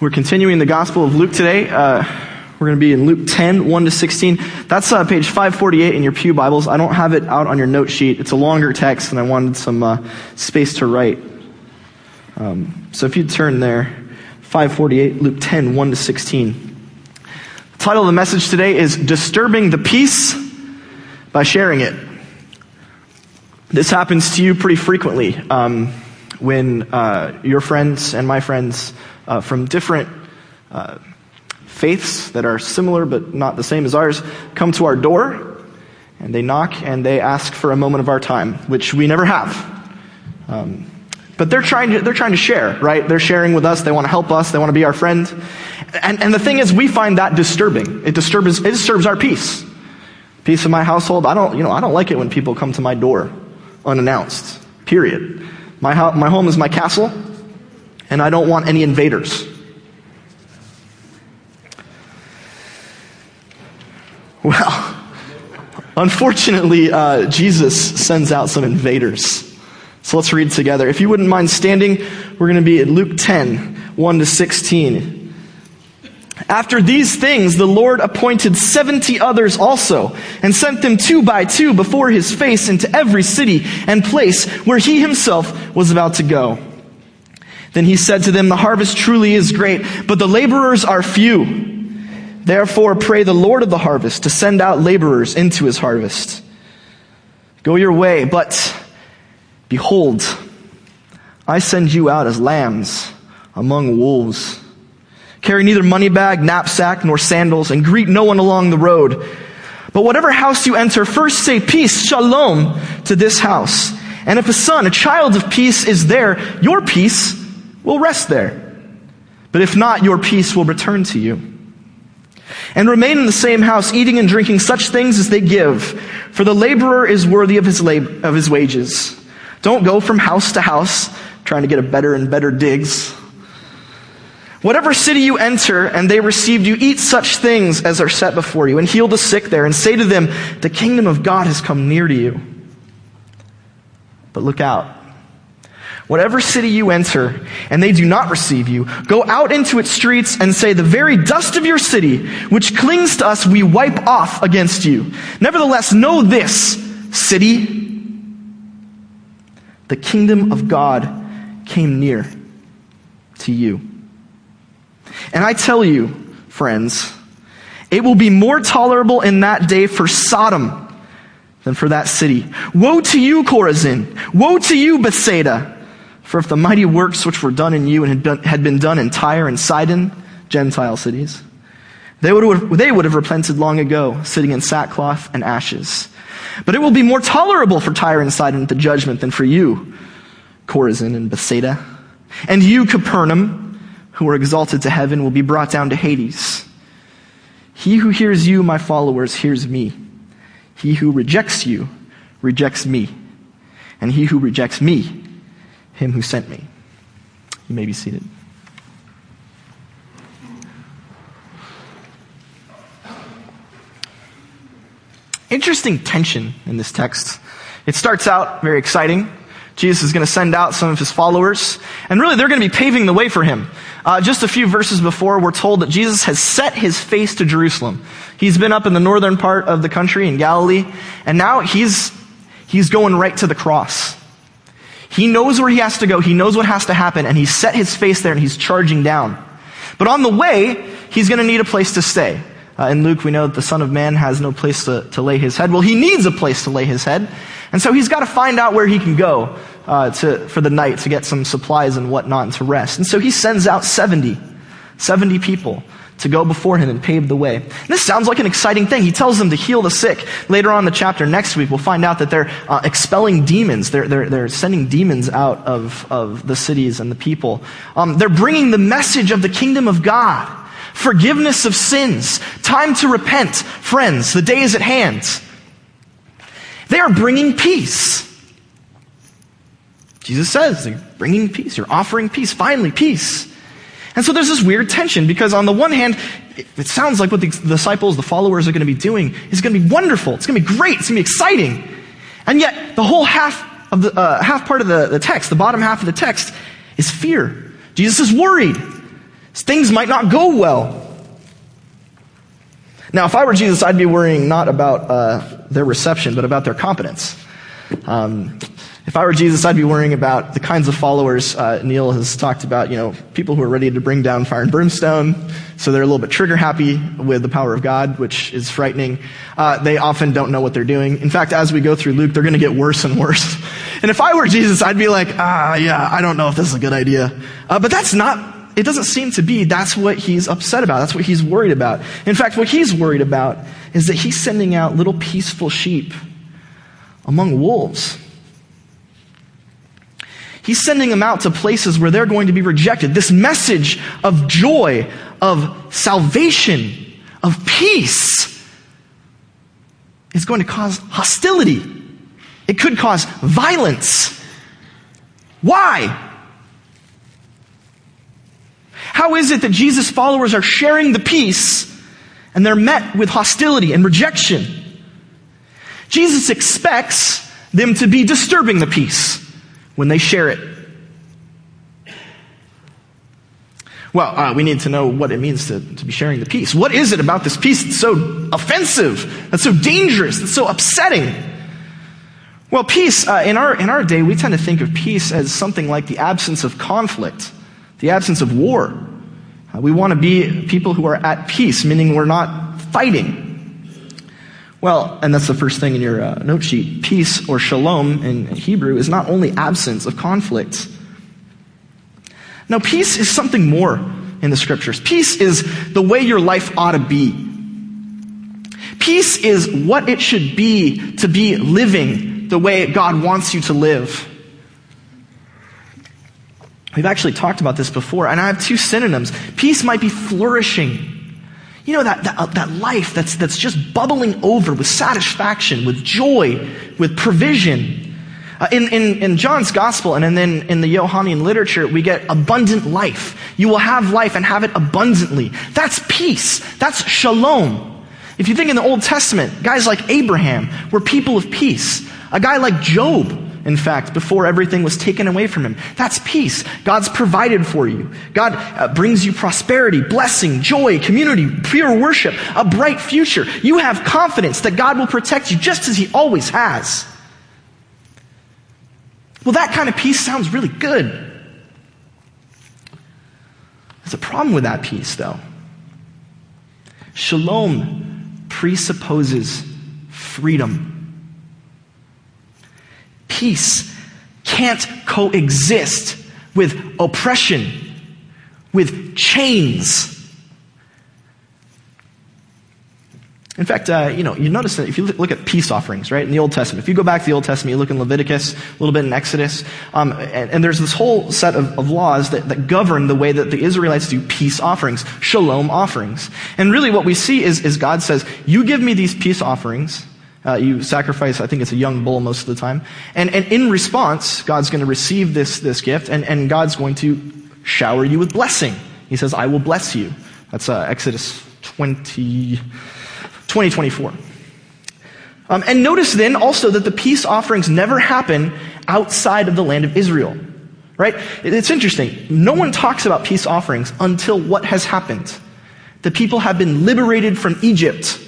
We're continuing the Gospel of Luke today. Uh, we're going to be in Luke 10, 1 to 16. That's uh, page 548 in your Pew Bibles. I don't have it out on your note sheet. It's a longer text, and I wanted some uh, space to write. Um, so if you turn there, 548, Luke 10, 1 to 16. The title of the message today is Disturbing the Peace by Sharing It. This happens to you pretty frequently um, when uh, your friends and my friends uh, from different uh, faiths that are similar but not the same as ours come to our door and they knock and they ask for a moment of our time, which we never have. Um, but they're trying, to, they're trying to share, right? They're sharing with us. They want to help us. They want to be our friend. And, and the thing is, we find that disturbing. It disturbs, it disturbs our peace. Peace of my household. I don't, you know, I don't like it when people come to my door unannounced. Period. My, ho- my home is my castle and I don't want any invaders. Well, unfortunately, uh, Jesus sends out some invaders. So let's read together. If you wouldn't mind standing, we're going to be at Luke 10, 1 to 16. After these things, the Lord appointed 70 others also, and sent them two by two before his face into every city and place where he himself was about to go. Then he said to them, The harvest truly is great, but the laborers are few. Therefore, pray the Lord of the harvest to send out laborers into his harvest. Go your way, but behold, I send you out as lambs among wolves. Carry neither money bag, knapsack, nor sandals, and greet no one along the road. But whatever house you enter, first say peace, shalom, to this house. And if a son, a child of peace is there, your peace will rest there. But if not, your peace will return to you. And remain in the same house, eating and drinking such things as they give, for the laborer is worthy of his, lab- of his wages. Don't go from house to house trying to get a better and better digs. Whatever city you enter and they received you, eat such things as are set before you, and heal the sick there, and say to them, The kingdom of God has come near to you. But look out Whatever city you enter and they do not receive you, go out into its streets and say, the very dust of your city, which clings to us, we wipe off against you. Nevertheless, know this, city, the kingdom of God came near to you. And I tell you, friends, it will be more tolerable in that day for Sodom than for that city. Woe to you, Chorazin! Woe to you, Bethsaida! For if the mighty works which were done in you and had been, had been done in Tyre and Sidon, Gentile cities, they would, have, they would have repented long ago, sitting in sackcloth and ashes. But it will be more tolerable for Tyre and Sidon at the judgment than for you, Chorazin and Bethsaida. And you, Capernaum, who are exalted to heaven, will be brought down to Hades. He who hears you, my followers, hears me. He who rejects you, rejects me. And he who rejects me, him who sent me. You may be seated. Interesting tension in this text. It starts out very exciting. Jesus is going to send out some of his followers, and really they're going to be paving the way for him. Uh, just a few verses before, we're told that Jesus has set his face to Jerusalem. He's been up in the northern part of the country in Galilee, and now he's, he's going right to the cross. He knows where he has to go. He knows what has to happen. And he's set his face there and he's charging down. But on the way, he's going to need a place to stay. Uh, in Luke, we know that the Son of Man has no place to, to lay his head. Well, he needs a place to lay his head. And so he's got to find out where he can go uh, to, for the night to get some supplies and whatnot and to rest. And so he sends out 70, 70 people to go before him and pave the way. And this sounds like an exciting thing. He tells them to heal the sick. Later on in the chapter, next week, we'll find out that they're uh, expelling demons. They're, they're, they're sending demons out of, of the cities and the people. Um, they're bringing the message of the kingdom of God. Forgiveness of sins. Time to repent. Friends, the day is at hand. They are bringing peace. Jesus says, they're bringing peace. You're offering peace. Finally, peace. And so there's this weird tension because on the one hand, it sounds like what the disciples, the followers are going to be doing is going to be wonderful. It's going to be great. It's going to be exciting. And yet the whole half of the, uh, half part of the, the text, the bottom half of the text is fear. Jesus is worried. Things might not go well. Now, if I were Jesus, I'd be worrying not about uh, their reception, but about their competence. Um, if I were Jesus, I'd be worrying about the kinds of followers uh, Neil has talked about, you know, people who are ready to bring down fire and brimstone, so they're a little bit trigger happy with the power of God, which is frightening. Uh, they often don't know what they're doing. In fact, as we go through Luke, they're going to get worse and worse. And if I were Jesus, I'd be like, ah, yeah, I don't know if this is a good idea. Uh, but that's not, it doesn't seem to be. That's what he's upset about. That's what he's worried about. In fact, what he's worried about is that he's sending out little peaceful sheep among wolves. He's sending them out to places where they're going to be rejected. This message of joy, of salvation, of peace is going to cause hostility. It could cause violence. Why? How is it that Jesus' followers are sharing the peace and they're met with hostility and rejection? Jesus expects them to be disturbing the peace when they share it. Well, uh, we need to know what it means to, to be sharing the peace. What is it about this peace that's so offensive, that's so dangerous, that's so upsetting? Well, peace, uh, in, our, in our day, we tend to think of peace as something like the absence of conflict, the absence of war. Uh, we want to be people who are at peace, meaning we're not fighting. Well, and that's the first thing in your uh, note sheet. Peace or shalom in Hebrew is not only absence of conflict. Now, peace is something more in the scriptures. Peace is the way your life ought to be. Peace is what it should be to be living the way God wants you to live. We've actually talked about this before, and I have two synonyms. Peace might be flourishing. You know, that, that, uh, that life that's, that's just bubbling over with satisfaction, with joy, with provision. Uh, in, in, in John's gospel and then in the Johannine literature, we get abundant life. You will have life and have it abundantly. That's peace. That's shalom. If you think in the Old Testament, guys like Abraham were people of peace. A guy like Job in fact, before everything was taken away from him. That's peace. God's provided for you. God uh, brings you prosperity, blessing, joy, community, pure worship, a bright future. You have confidence that God will protect you just as He always has. Well, that kind of peace sounds really good. There's a problem with that peace, though. Shalom presupposes freedom peace can't coexist with oppression, with chains. In fact, uh, you know, you notice that if you look at peace offerings, right, in the Old Testament, if you go back to the Old Testament, you look in Leviticus, a little bit in Exodus, um, and, and, there's this whole set of, of laws that, that, govern the way that the Israelites do peace offerings, shalom offerings. And really what we see is, is God says, you give me these peace offerings, uh, you sacrifice, I think it's a young bull most of the time. And, and in response, God's going to receive this, this gift, and, and God's going to shower you with blessing. He says, I will bless you. That's uh, Exodus 20, 20 24. Um, and notice then also that the peace offerings never happen outside of the land of Israel. Right? It's interesting. No one talks about peace offerings until what has happened. The people have been liberated from Egypt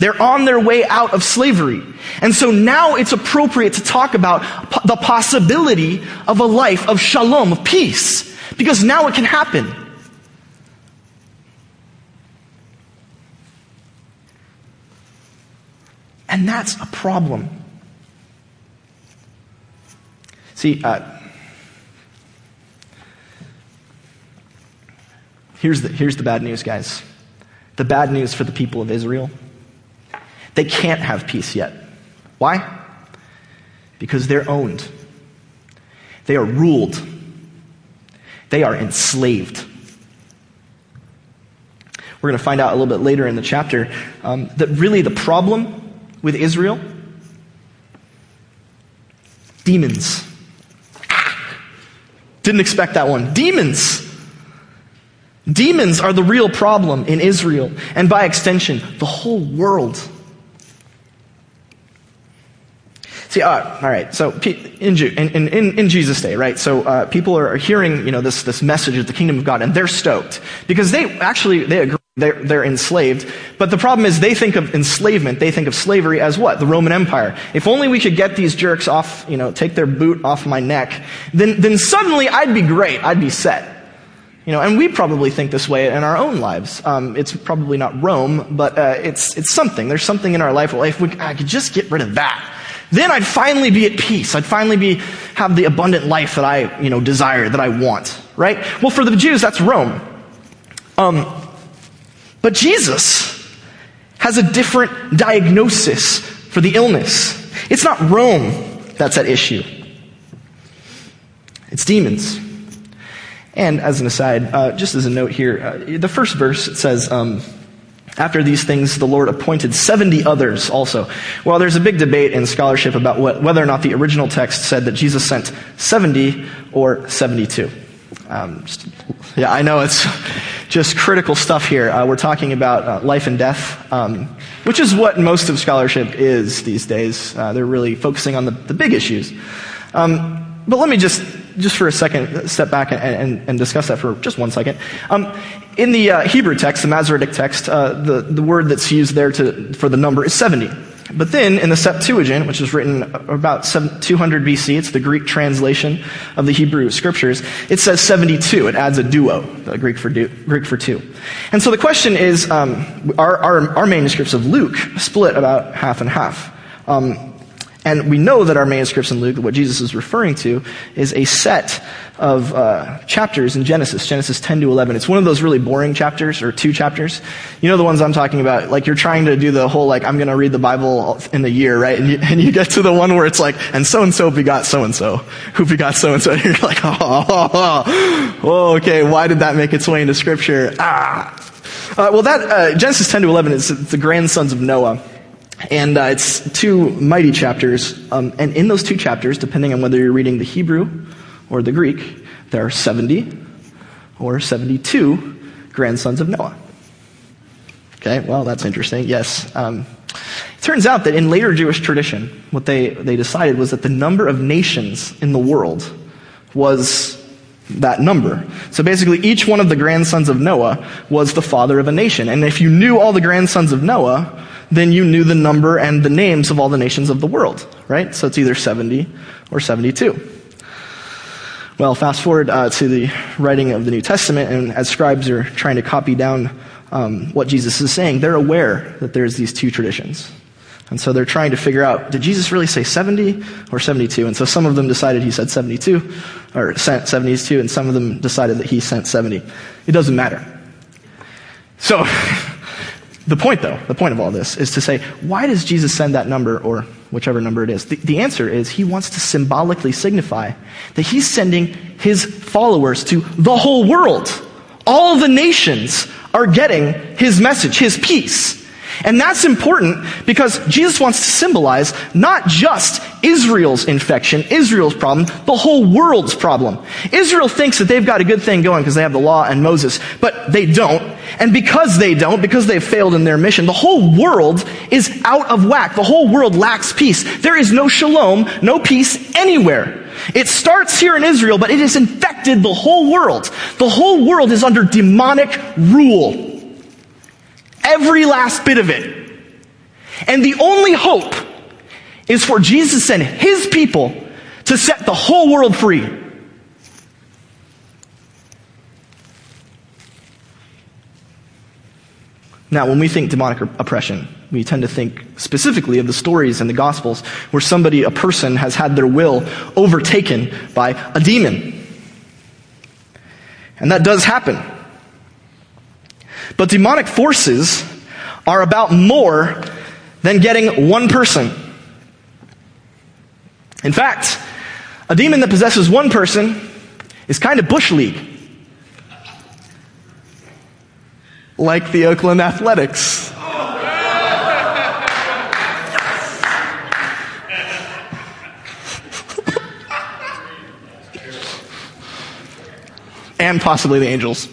they're on their way out of slavery. And so now it's appropriate to talk about the possibility of a life of shalom, of peace, because now it can happen. And that's a problem. See, uh, here's, the, here's the bad news, guys. The bad news for the people of Israel they can't have peace yet. Why? Because they're owned. They are ruled. They are enslaved. We're going to find out a little bit later in the chapter um, that really the problem with Israel demons. Didn't expect that one. Demons. Demons are the real problem in Israel, and by extension, the whole world. See, uh, all right. So in, in, in, in Jesus' day, right? So uh, people are hearing, you know, this this message of the kingdom of God, and they're stoked because they actually they agree they're, they're enslaved. But the problem is they think of enslavement, they think of slavery as what? The Roman Empire. If only we could get these jerks off, you know, take their boot off my neck, then then suddenly I'd be great. I'd be set. You know, and we probably think this way in our own lives. Um, it's probably not Rome, but uh, it's it's something. There's something in our life. Well, if we, I could just get rid of that, then I'd finally be at peace. I'd finally be have the abundant life that I you know desire, that I want. Right? Well, for the Jews, that's Rome. Um, but Jesus has a different diagnosis for the illness. It's not Rome that's at issue. It's demons. And as an aside, uh, just as a note here, uh, the first verse says, um, after these things, the Lord appointed 70 others also. Well, there's a big debate in scholarship about what, whether or not the original text said that Jesus sent 70 or 72. Um, just, yeah, I know it's just critical stuff here. Uh, we're talking about uh, life and death, um, which is what most of scholarship is these days. Uh, they're really focusing on the, the big issues. Um, but let me just just for a second, step back and, and, and discuss that for just one second. Um, in the uh, Hebrew text, the Masoretic text, uh, the, the word that's used there to, for the number is 70. But then in the Septuagint, which was written about 200 BC, it's the Greek translation of the Hebrew scriptures, it says 72. It adds a duo, the Greek for, du, Greek for two. And so the question is, um, our, our, our, manuscripts of Luke split about half and half. Um, and we know that our manuscripts in Luke, what Jesus is referring to, is a set of uh, chapters in Genesis, Genesis 10 to 11. It's one of those really boring chapters, or two chapters. You know the ones I'm talking about? Like you're trying to do the whole, like, I'm going to read the Bible in the year, right? And you, and you get to the one where it's like, and so and so begot so and so, who begot so and so. You're like, oh, oh, oh, okay, why did that make its way into Scripture? Ah. Uh, well, that, uh, Genesis 10 to 11 is the grandsons of Noah. And uh, it's two mighty chapters. Um, and in those two chapters, depending on whether you're reading the Hebrew or the Greek, there are 70 or 72 grandsons of Noah. Okay, well, that's interesting. Yes. Um, it turns out that in later Jewish tradition, what they, they decided was that the number of nations in the world was that number. So basically, each one of the grandsons of Noah was the father of a nation. And if you knew all the grandsons of Noah, then you knew the number and the names of all the nations of the world, right? So it's either 70 or 72. Well, fast forward uh, to the writing of the New Testament, and as scribes are trying to copy down um, what Jesus is saying, they're aware that there's these two traditions. And so they're trying to figure out, did Jesus really say 70 or 72? And so some of them decided he said 72, or sent 72, and some of them decided that he sent 70. It doesn't matter. So, The point, though, the point of all this is to say, why does Jesus send that number or whichever number it is? The, the, answer is he wants to symbolically signify that he's sending his followers to the whole world. All the nations are getting his message, his peace. And that's important because Jesus wants to symbolize not just Israel's infection, Israel's problem, the whole world's problem. Israel thinks that they've got a good thing going because they have the law and Moses, but they don't. And because they don't, because they've failed in their mission, the whole world is out of whack. The whole world lacks peace. There is no shalom, no peace anywhere. It starts here in Israel, but it has infected the whole world. The whole world is under demonic rule. Every last bit of it. And the only hope is for Jesus and his people to set the whole world free. Now, when we think demonic oppression, we tend to think specifically of the stories in the Gospels where somebody, a person, has had their will overtaken by a demon. And that does happen. But demonic forces are about more than getting one person. In fact, a demon that possesses one person is kind of bush league. Like the Oakland Athletics. and possibly the Angels.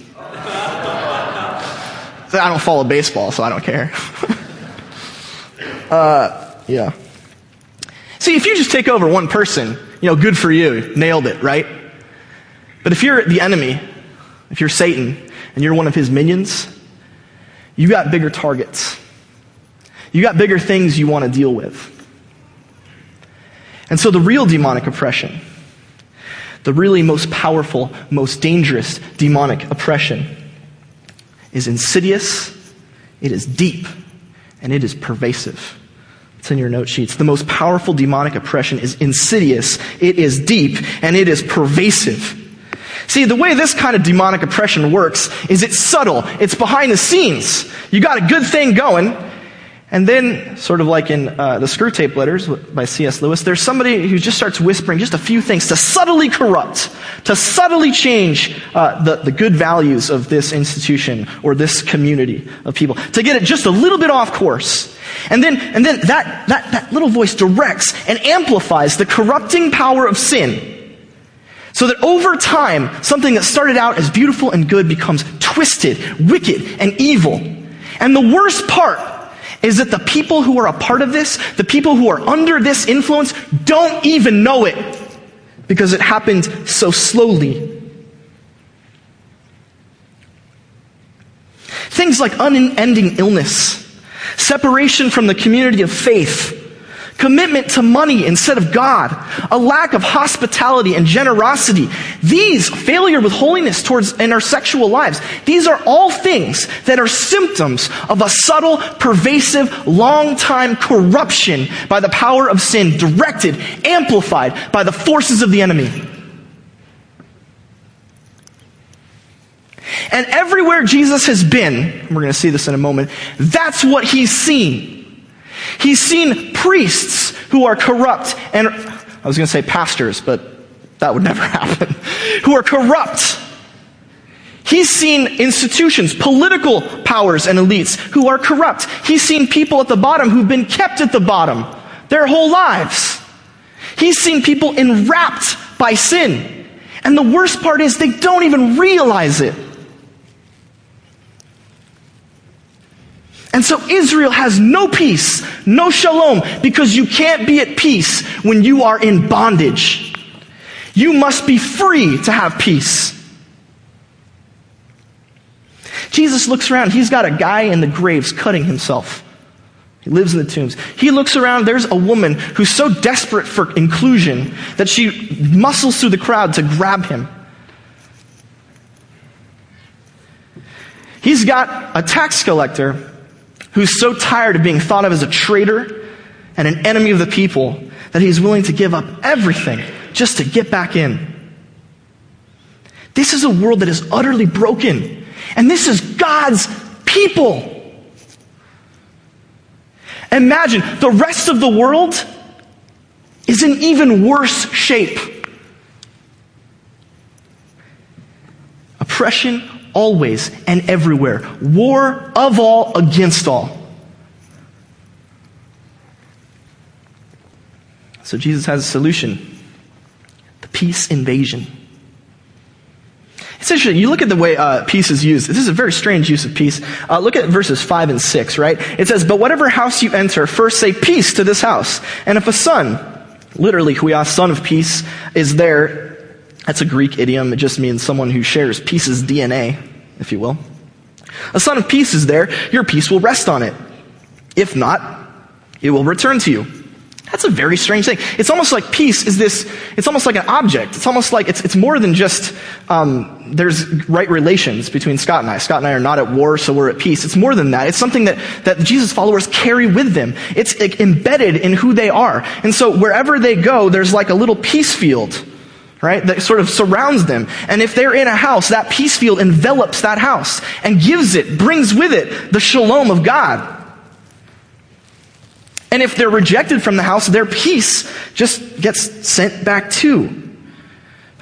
I don't follow baseball, so I don't care. uh, yeah. See, if you just take over one person, you know, good for you, nailed it, right? But if you're the enemy, if you're Satan, and you're one of his minions, you got bigger targets. You got bigger things you want to deal with. And so the real demonic oppression, the really most powerful, most dangerous demonic oppression, is insidious, it is deep, and it is pervasive. It's in your note sheets. The most powerful demonic oppression is insidious, it is deep, and it is pervasive. See, the way this kind of demonic oppression works is it's subtle. It's behind the scenes. You got a good thing going, and then, sort of like in uh, the Screwtape Letters by C.S. Lewis, there's somebody who just starts whispering just a few things to subtly corrupt, to subtly change uh, the, the good values of this institution or this community of people, to get it just a little bit off course. And then, and then that, that, that little voice directs and amplifies the corrupting power of sin. So that over time, something that started out as beautiful and good becomes twisted, wicked, and evil. And the worst part is that the people who are a part of this, the people who are under this influence, don't even know it because it happened so slowly. Things like unending illness, separation from the community of faith, commitment to money instead of God, a lack of hospitality and generosity. These, failure with holiness towards in our sexual lives, these are all things that are symptoms of a subtle, pervasive, long-time corruption by the power of sin, directed, amplified by the forces of the enemy. And everywhere Jesus has been, we're going to see this in a moment, that's what he's seen. He's seen priests who are corrupt and, I was going to say pastors, but that would never happen, who are corrupt. He's seen institutions, political powers and elites who are corrupt. He's seen people at the bottom who've been kept at the bottom their whole lives. He's seen people enwrapped by sin. And the worst part is they don't even realize it. And so Israel has no peace, no shalom, because you can't be at peace when you are in bondage. You must be free to have peace. Jesus looks around. He's got a guy in the graves cutting himself. He lives in the tombs. He looks around. There's a woman who's so desperate for inclusion that she muscles through the crowd to grab him. He's got a tax collector who's so tired of being thought of as a traitor and an enemy of the people that he's willing to give up everything just to get back in. This is a world that is utterly broken. And this is God's people. Imagine the rest of the world is in even worse shape. Oppression always and everywhere. War of all against all. So Jesus has a solution the peace invasion. It's interesting. You look at the way uh, peace is used. This is a very strange use of peace. Uh, look at verses 5 and 6, right? It says, But whatever house you enter, first say peace to this house. And if a son, literally huios, son of peace, is there, that's a Greek idiom. It just means someone who shares peace's DNA, if you will. A son of peace is there. Your peace will rest on it. If not, it will return to you. That's a very strange thing. It's almost like peace is this, it's almost like an object. It's almost like it's, it's more than just, um, there's right relations between Scott and I. Scott and I are not at war, so we're at peace. It's more than that. It's something that, that Jesus followers carry with them. It's like, embedded in who they are. And so wherever they go, there's like a little peace field right? That sort of surrounds them. And if they're in a house, that peace field envelops that house and gives it, brings with it the shalom of God. And if they're rejected from the house, their peace just gets sent back too.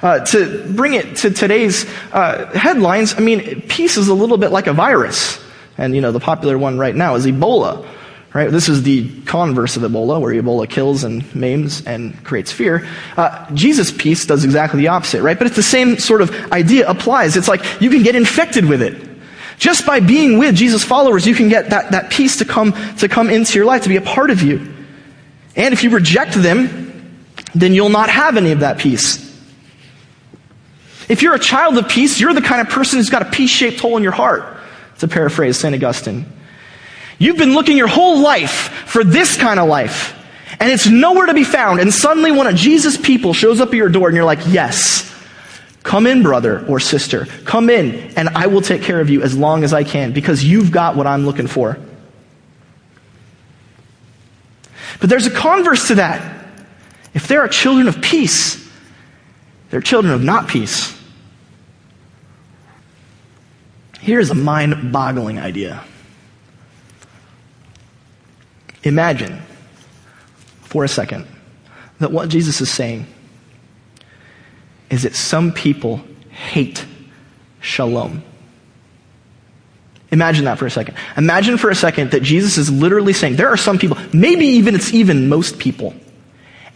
Uh, to bring it to today's uh, headlines, I mean, peace is a little bit like a virus. And, you know, the popular one right now is Ebola. Right? This is the converse of Ebola, where Ebola kills and maims and creates fear. Uh, Jesus' peace does exactly the opposite, right? But it's the same sort of idea applies. It's like you can get infected with it. Just by being with Jesus' followers, you can get that, that peace to come, to come into your life, to be a part of you. And if you reject them, then you'll not have any of that peace. If you're a child of peace, you're the kind of person who's got a peace shaped hole in your heart, to paraphrase St. Augustine. You've been looking your whole life for this kind of life, and it's nowhere to be found. And suddenly, one of Jesus' people shows up at your door, and you're like, Yes, come in, brother or sister. Come in, and I will take care of you as long as I can because you've got what I'm looking for. But there's a converse to that. If there are children of peace, they're children of not peace. Here's a mind boggling idea. Imagine for a second that what Jesus is saying is that some people hate shalom. Imagine that for a second. Imagine for a second that Jesus is literally saying there are some people, maybe even it's even most people,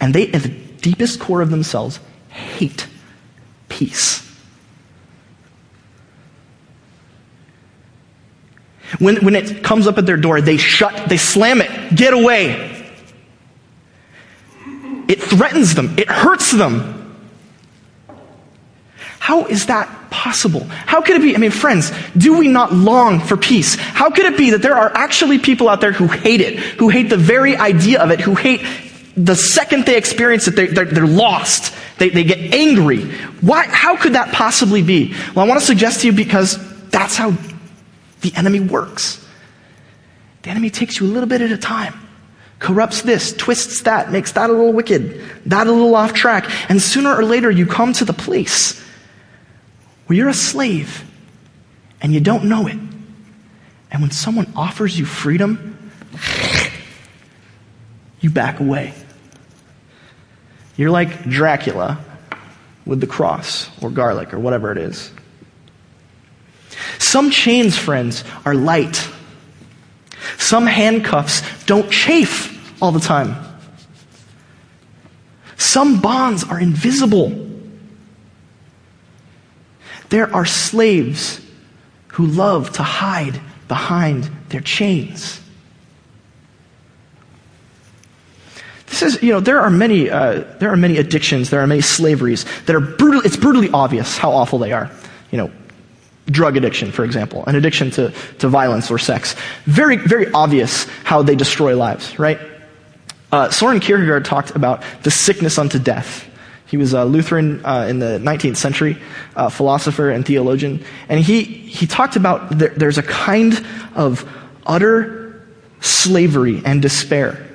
and they, at the deepest core of themselves, hate peace. When, when it comes up at their door, they shut, they slam it, get away. It threatens them, it hurts them. How is that possible? How could it be? I mean, friends, do we not long for peace? How could it be that there are actually people out there who hate it, who hate the very idea of it, who hate the second they experience it, they're, they're, they're lost. They, they get angry. Why, how could that possibly be? Well, I want to suggest to you because that's how the enemy works. The enemy takes you a little bit at a time, corrupts this, twists that, makes that a little wicked, that a little off track, and sooner or later you come to the place where you're a slave and you don't know it. And when someone offers you freedom, you back away. You're like Dracula with the cross or garlic or whatever it is. Some chains, friends, are light. Some handcuffs don't chafe all the time. Some bonds are invisible. There are slaves who love to hide behind their chains. This is, you know, there are many, uh, there are many addictions, there are many slaveries that are brutal, it's brutally obvious how awful they are. You know, drug addiction, for example, an addiction to, to violence or sex. Very, very obvious how they destroy lives, right? Uh, Soren Kierkegaard talked about the sickness unto death. He was a Lutheran uh, in the 19th century, uh, philosopher and theologian. And he, he talked about there, there's a kind of utter slavery and despair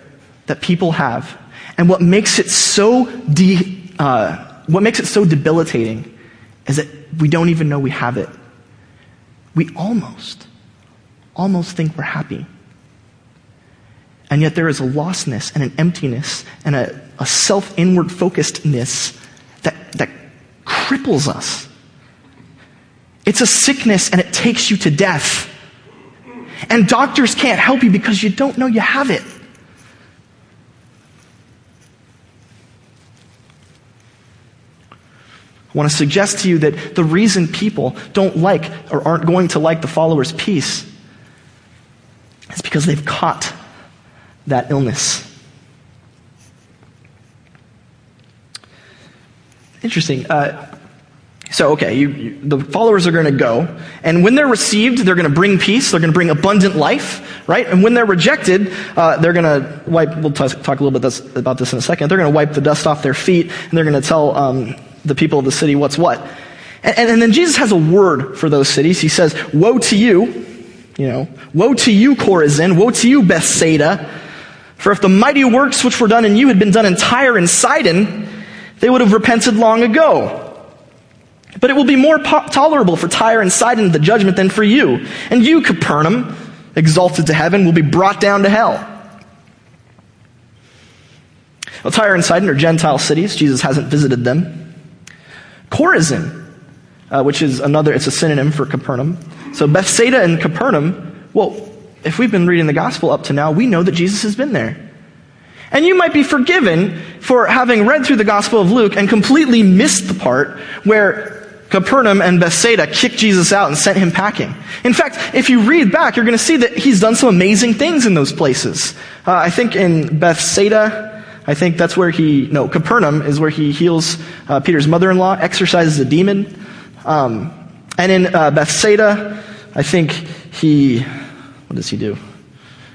that people have. And what makes it so de, uh, what makes it so debilitating is that we don't even know we have it we almost, almost think we're happy. And yet there is a lostness and an emptiness and a, a self inward focusedness that, that cripples us. It's a sickness and it takes you to death. And doctors can't help you because you don't know you have it. I want to suggest to you that the reason people don't like or aren't going to like the follower's peace is because they've caught that illness. Interesting. Uh, so, okay, you, you, the followers are going to go, and when they're received, they're going to bring peace, they're going to bring abundant life, right? And when they're rejected, uh, they're going to wipe, we'll t- talk a little bit this, about this in a second, they're going to wipe the dust off their feet, and they're going to tell um, the people of the city what's what. And, and, and then Jesus has a word for those cities. He says, Woe to you, you know, woe to you, Chorazin, woe to you, Bethsaida. For if the mighty works which were done in you had been done in Tyre and Sidon, they would have repented long ago. But it will be more po- tolerable for Tyre and Sidon the judgment than for you. And you, Capernaum, exalted to heaven, will be brought down to hell. Well, Tyre and Sidon are Gentile cities. Jesus hasn't visited them. Chorazin, uh, which is another, it's a synonym for Capernaum. So Bethsaida and Capernaum, well, if we've been reading the gospel up to now, we know that Jesus has been there. And you might be forgiven for having read through the Gospel of Luke and completely missed the part where Capernaum and Bethsaida kicked Jesus out and sent him packing. In fact, if you read back, you're going to see that he's done some amazing things in those places. Uh, I think in Bethsaida, I think that's where he, no, Capernaum is where he heals uh, Peter's mother in law, exorcises a demon. Um, and in uh, Bethsaida, I think he, what does he do?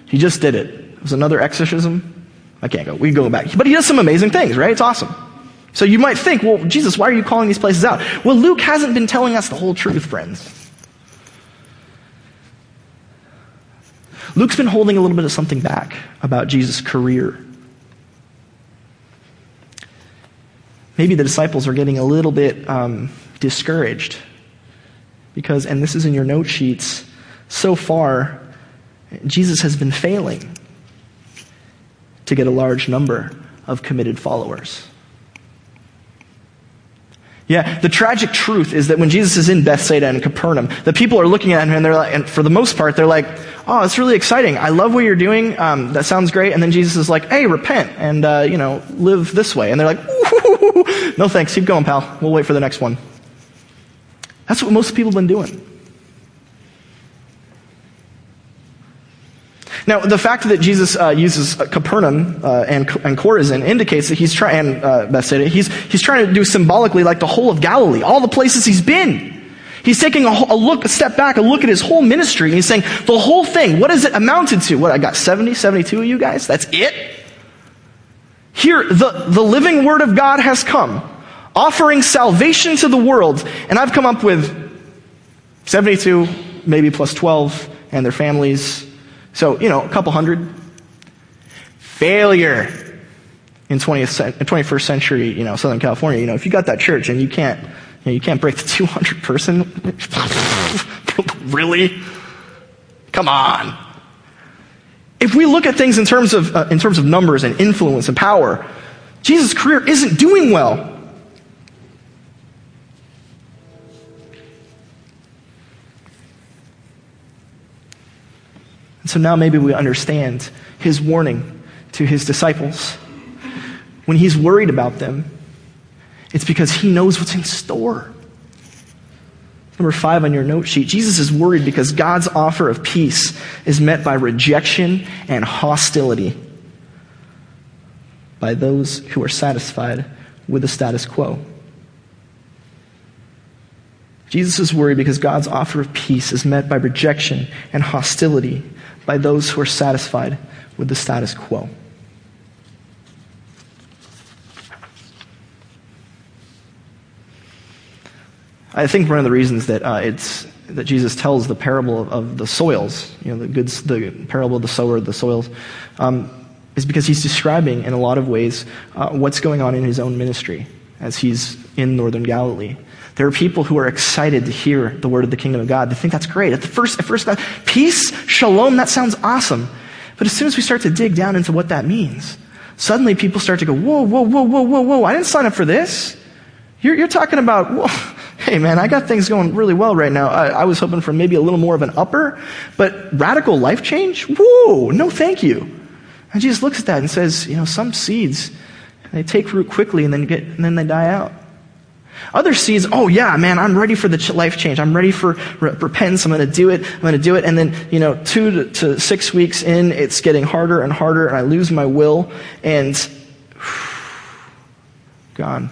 He just did it. It was another exorcism. I can't go. We can go back. But he does some amazing things, right? It's awesome. So you might think, well, Jesus, why are you calling these places out? Well, Luke hasn't been telling us the whole truth, friends. Luke's been holding a little bit of something back about Jesus' career. Maybe the disciples are getting a little bit um, discouraged because, and this is in your note sheets, so far, Jesus has been failing to get a large number of committed followers. Yeah, the tragic truth is that when Jesus is in Bethsaida and Capernaum, the people are looking at him and they're like, and for the most part, they're like, oh, it's really exciting. I love what you're doing. Um, that sounds great. And then Jesus is like, hey, repent and, uh, you know, live this way. And they're like, no thanks. Keep going, pal. We'll wait for the next one. That's what most people have been doing. Now, the fact that Jesus uh, uses Capernaum uh, and, and Chorazin indicates that he's trying, uh, Bethsaida, he's, he's trying to do symbolically like the whole of Galilee, all the places he's been. He's taking a, a, look, a step back, a look at his whole ministry, and he's saying, the whole thing, what has it amounted to? What, I got 70, 72 of you guys? That's it? Here, the, the living word of God has come, offering salvation to the world, and I've come up with 72, maybe plus 12, and their families, so, you know, a couple hundred. Failure in 20th, 21st century, you know, Southern California. You know, if you got that church and you can't, you, know, you can't break the 200 person, really? Come on. If we look at things in terms of, uh, in terms of numbers and influence and power, Jesus' career isn't doing well. So now maybe we understand his warning to his disciples. When he's worried about them, it's because he knows what's in store. Number five on your note sheet Jesus is worried because God's offer of peace is met by rejection and hostility by those who are satisfied with the status quo. Jesus is worried because God's offer of peace is met by rejection and hostility by those who are satisfied with the status quo. I think one of the reasons that uh, it's that Jesus tells the parable of, of, the soils, you know, the goods, the parable of the sower, the soils, um, is because he's describing in a lot of ways uh, what's going on in his own ministry as he's in northern Galilee. There are people who are excited to hear the word of the kingdom of God. They think that's great. At the first, at first, peace, shalom, that sounds awesome. But as soon as we start to dig down into what that means, suddenly people start to go, whoa, whoa, whoa, whoa, whoa, whoa, I didn't sign up for this. You're, you're talking about, whoa, hey man, I got things going really well right now. I, I was hoping for maybe a little more of an upper, but radical life change? Whoa, no thank you. And Jesus looks at that and says, you know, some seeds, they take root quickly and then get, and then they die out. Other seeds, oh yeah, man, I'm ready for the life change. I'm ready for repentance. I'm going to do it. I'm going to do it. And then, you know, two to, to, six weeks in, it's getting harder and harder, and I lose my will, and gone.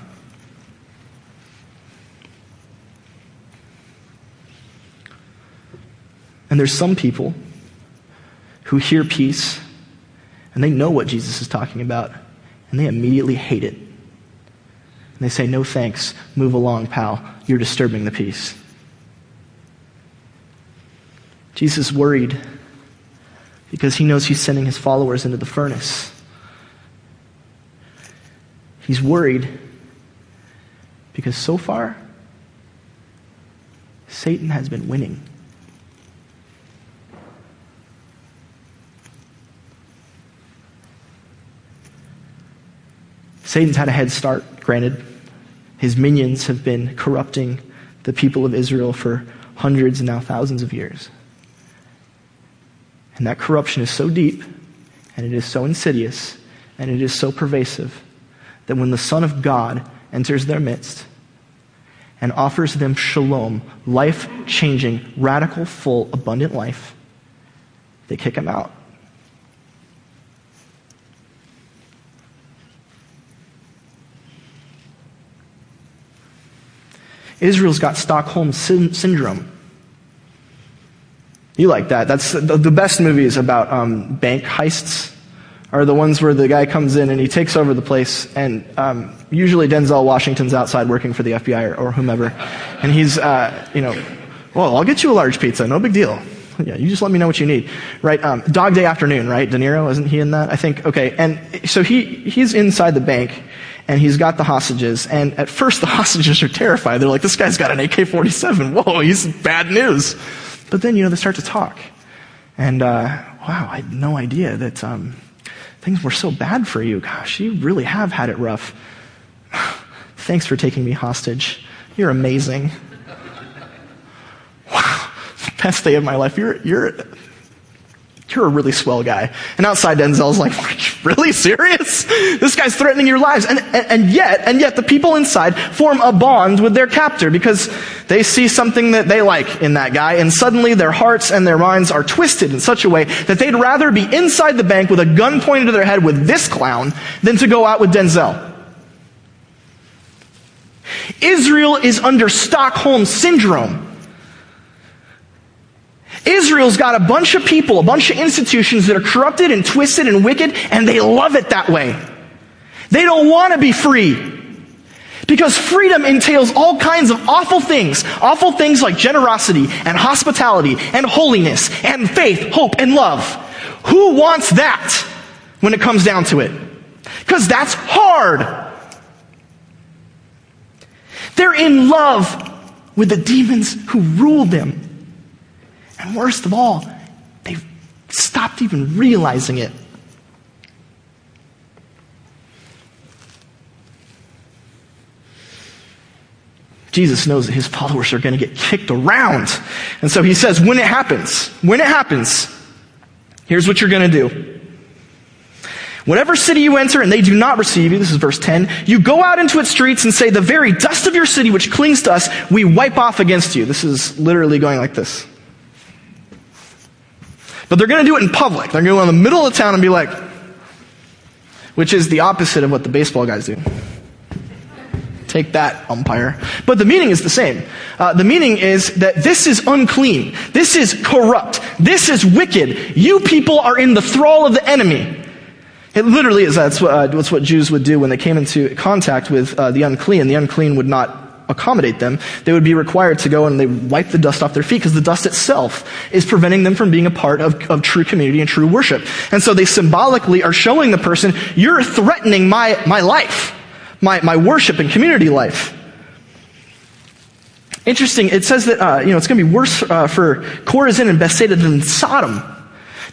And there's some people who hear peace and they know what Jesus is talking about and they immediately hate it. And they say, No thanks, move along, pal. You're disturbing the peace. Jesus is worried because he knows he's sending his followers into the furnace. He's worried because so far, Satan has been winning. Satan's had a head start, granted. His minions have been corrupting the people of Israel for hundreds and now thousands of years. And that corruption is so deep, and it is so insidious, and it is so pervasive that when the Son of God enters their midst and offers them shalom, life changing, radical, full, abundant life, they kick him out. Israel's got Stockholm sy- syndrome. You like that. That's the, the best movies about um, bank heists are the ones where the guy comes in and he takes over the place, and um, usually Denzel Washington's outside working for the FBI or, or whomever, and he's, uh, you know, well, I'll get you a large pizza, no big deal. Yeah, you just let me know what you need, right? Um, Dog Day Afternoon, right? De Niro, isn't he in that? I think. Okay, and so he he's inside the bank, and he's got the hostages. And at first, the hostages are terrified. They're like, "This guy's got an AK-47. Whoa, he's bad news." But then, you know, they start to talk, and uh, wow, I had no idea that. Um, Things were so bad for you. Gosh, you really have had it rough. Thanks for taking me hostage. You're amazing. Wow, best day of my life. You're, you're, you're a really swell guy. And outside Denzel's like, really serious? This guy's threatening your lives. And, and, and, yet, and yet the people inside form a bond with their captor because they see something that they like in that guy. And suddenly their hearts and their minds are twisted in such a way that they'd rather be inside the bank with a gun pointed to their head with this clown than to go out with Denzel. Israel is under Stockholm syndrome. Israel's got a bunch of people, a bunch of institutions that are corrupted and twisted and wicked, and they love it that way. They don't want to be free. Because freedom entails all kinds of awful things. Awful things like generosity and hospitality and holiness and faith, hope, and love. Who wants that when it comes down to it? Because that's hard. They're in love with the demons who rule them. And worst of all, they've stopped even realizing it. Jesus knows that his followers are going to get kicked around. And so he says, when it happens, when it happens, here's what you're going to do. Whatever city you enter and they do not receive you, this is verse 10, you go out into its streets and say, the very dust of your city which clings to us, we wipe off against you. This is literally going like this. But they're going to do it in public. They're going to go in the middle of the town and be like, which is the opposite of what the baseball guys do. Take that, umpire. But the meaning is the same. Uh, the meaning is that this is unclean. This is corrupt. This is wicked. You people are in the thrall of the enemy. It literally is. That's what, uh, that's what Jews would do when they came into contact with uh, the unclean. The unclean would not accommodate them, they would be required to go and they wipe the dust off their feet because the dust itself is preventing them from being a part of, of true community and true worship. And so they symbolically are showing the person, you're threatening my, my life, my, my worship and community life. Interesting, it says that, uh, you know, it's going to be worse uh, for Chorazin and Bethsaida than Sodom.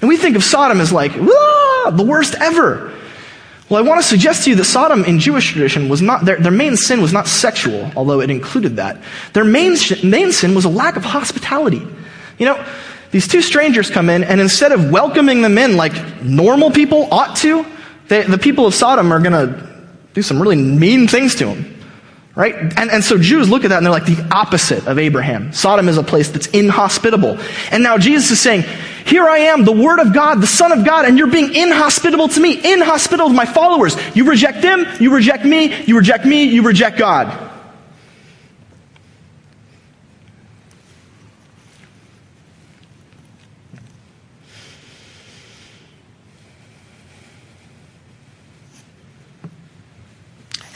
And we think of Sodom as like, the worst ever. Well, I want to suggest to you that Sodom in Jewish tradition was not, their, their main sin was not sexual, although it included that. Their main, main sin was a lack of hospitality. You know, these two strangers come in, and instead of welcoming them in like normal people ought to, they, the people of Sodom are going to do some really mean things to them. Right? And, and so Jews look at that and they're like the opposite of Abraham. Sodom is a place that's inhospitable. And now Jesus is saying, here I am, the Word of God, the Son of God, and you're being inhospitable to me, inhospitable to my followers. You reject them, you reject me, you reject me, you reject God.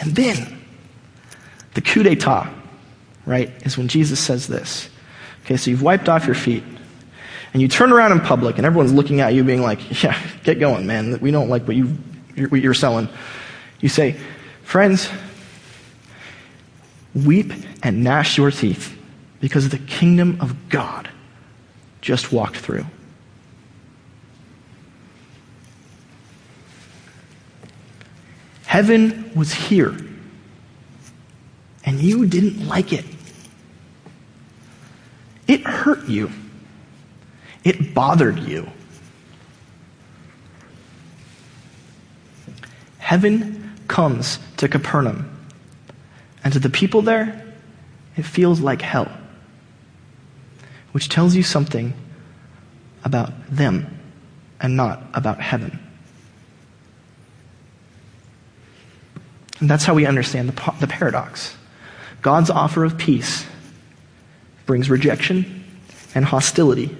And then, the coup d'etat, right, is when Jesus says this. Okay, so you've wiped off your feet and you turn around in public and everyone's looking at you being like, yeah, get going, man. We don't like what, you, what you're selling. You say, friends, weep and gnash your teeth because the kingdom of God just walked through. Heaven was here, and you didn't like it. It hurt you. It bothered you. Heaven comes to Capernaum, and to the people there, it feels like hell, which tells you something about them and not about heaven. And that's how we understand the, the paradox. God's offer of peace brings rejection and hostility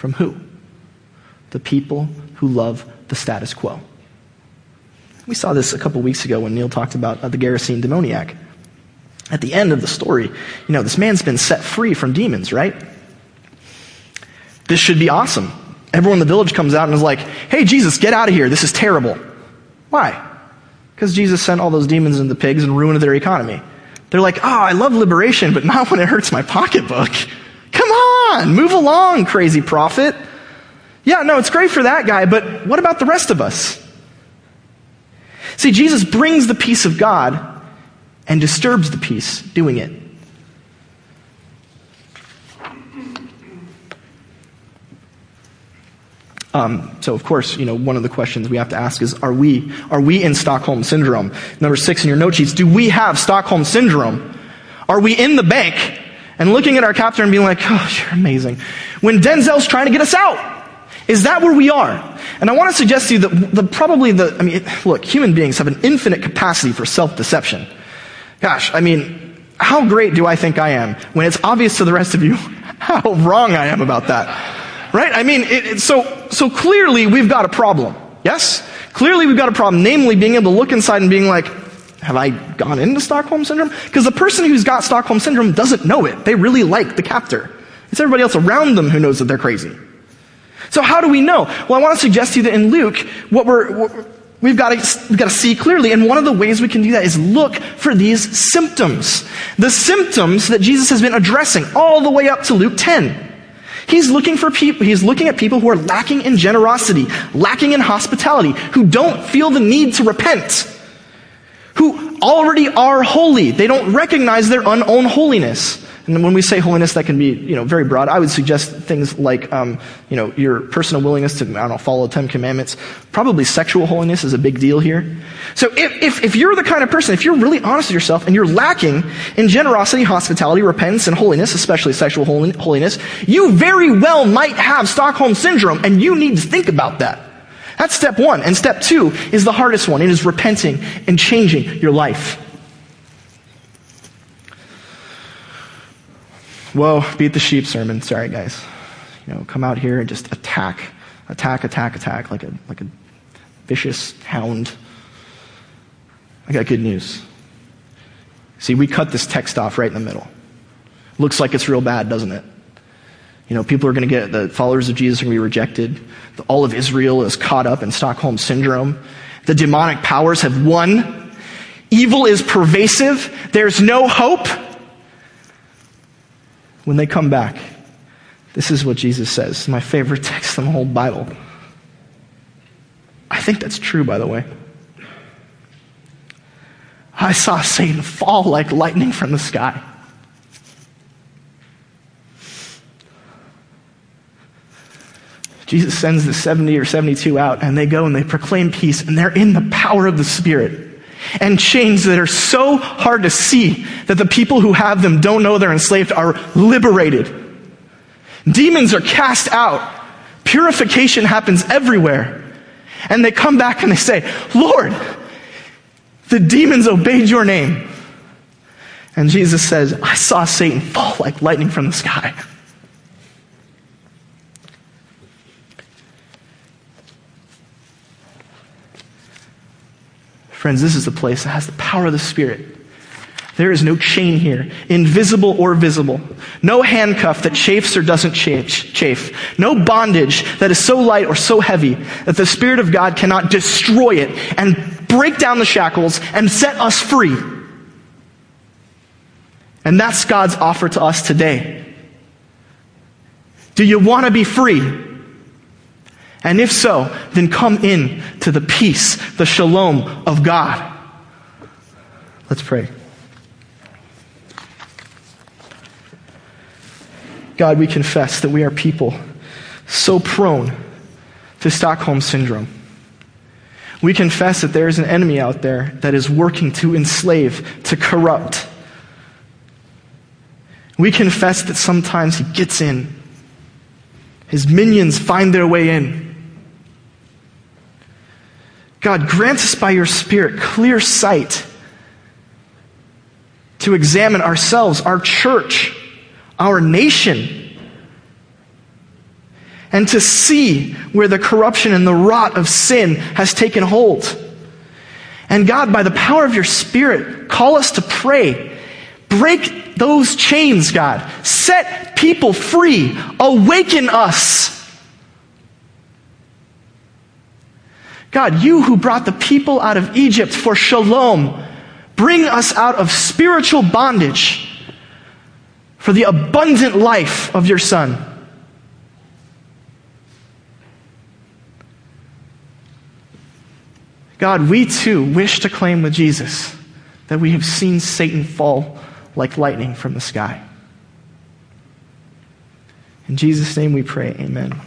from who? The people who love the status quo. We saw this a couple weeks ago when Neil talked about uh, the Gerasene demoniac. At the end of the story, you know, this man's been set free from demons, right? This should be awesome. Everyone in the village comes out and is like, hey, Jesus, get out of here. This is terrible. Why? Because Jesus sent all those demons into pigs and ruined their economy. They're like, oh, I love liberation, but not when it hurts my pocketbook. On, move along, crazy prophet. Yeah, no, it's great for that guy, but what about the rest of us? See, Jesus brings the peace of God and disturbs the peace doing it. Um, so, of course, you know, one of the questions we have to ask is, are we, are we in Stockholm Syndrome? Number six in your note sheets, do we have Stockholm Syndrome? Are we in the bank and looking at our captor and being like, oh, you're amazing, when Denzel's trying to get us out? Is that where we are? And I want to suggest to you that the, probably the, I mean, look, human beings have an infinite capacity for self-deception. Gosh, I mean, how great do I think I am when it's obvious to the rest of you how wrong I am about that? Right? I mean, it, it, so, so clearly we've got a problem. Yes? Clearly we've got a problem, namely being able to look inside and being like, have I gone into Stockholm Syndrome? Because the person who's got Stockholm Syndrome doesn't know it. They really like the captor. It's everybody else around them who knows that they're crazy. So how do we know? Well, I want to suggest to you that in Luke, what we're, we've got to, we've got to see clearly, and one of the ways we can do that is look for these symptoms. The symptoms that Jesus has been addressing all the way up to Luke 10. He's looking for people, he's looking at people who are lacking in generosity, lacking in hospitality, who don't feel the need to repent, who already are holy. They don't recognize their own holiness. And when we say holiness, that can be, you know, very broad. I would suggest things like, um, you know, your personal willingness to, I don't know, follow the Ten Commandments. Probably sexual holiness is a big deal here. So if, if, if you're the kind of person, if you're really honest with yourself and you're lacking in generosity, hospitality, repentance, and holiness, especially sexual holiness, you very well might have Stockholm Syndrome, and you need to think about that. That's step one. And step two is the hardest one. It is repenting and changing your life. Whoa, beat the sheep sermon. Sorry, guys. You know, come out here and just attack, attack, attack, attack like a, like a vicious hound. I got good news. See, we cut this text off right in the middle. Looks like it's real bad, doesn't it? You know, people are going to get, the followers of Jesus are going to be rejected. All of Israel is caught up in Stockholm syndrome. The demonic powers have won. Evil is pervasive. There's no hope when they come back, this is what Jesus says. My favorite text in the whole Bible. I think that's true, by the way. I saw Satan fall like lightning from the sky. Jesus sends the 70 or 72 out, and they go and they proclaim peace, and they're in the power of the Spirit and chains that are so hard to see that the people who have them don't know they're enslaved are liberated. Demons are cast out. Purification happens everywhere. And they come back and they say, Lord, the demons obeyed your name. And Jesus says, I saw Satan fall like lightning from the sky. Friends, this is the place that has the power of the Spirit. There is no chain here, invisible or visible. No handcuff that chafes or doesn't chafe. No bondage that is so light or so heavy that the Spirit of God cannot destroy it and break down the shackles and set us free. And that's God's offer to us today. Do you want to be free? And if so, then come in to the peace, the shalom of God. Let's pray. God, we confess that we are people so prone to Stockholm Syndrome. We confess that there is an enemy out there that is working to enslave, to corrupt. We confess that sometimes he gets in. His minions find their way in. God, grant us by your Spirit clear sight to examine ourselves, our church, our nation, and to see where the corruption and the rot of sin has taken hold. And God, by the power of your Spirit, call us to pray. Break those chains, God. Set people free. Awaken us. God, you who brought the people out of Egypt for shalom, bring us out of spiritual bondage for the abundant life of your Son. God, we too wish to claim with Jesus that we have seen Satan fall like lightning from the sky. In Jesus' name we pray, amen.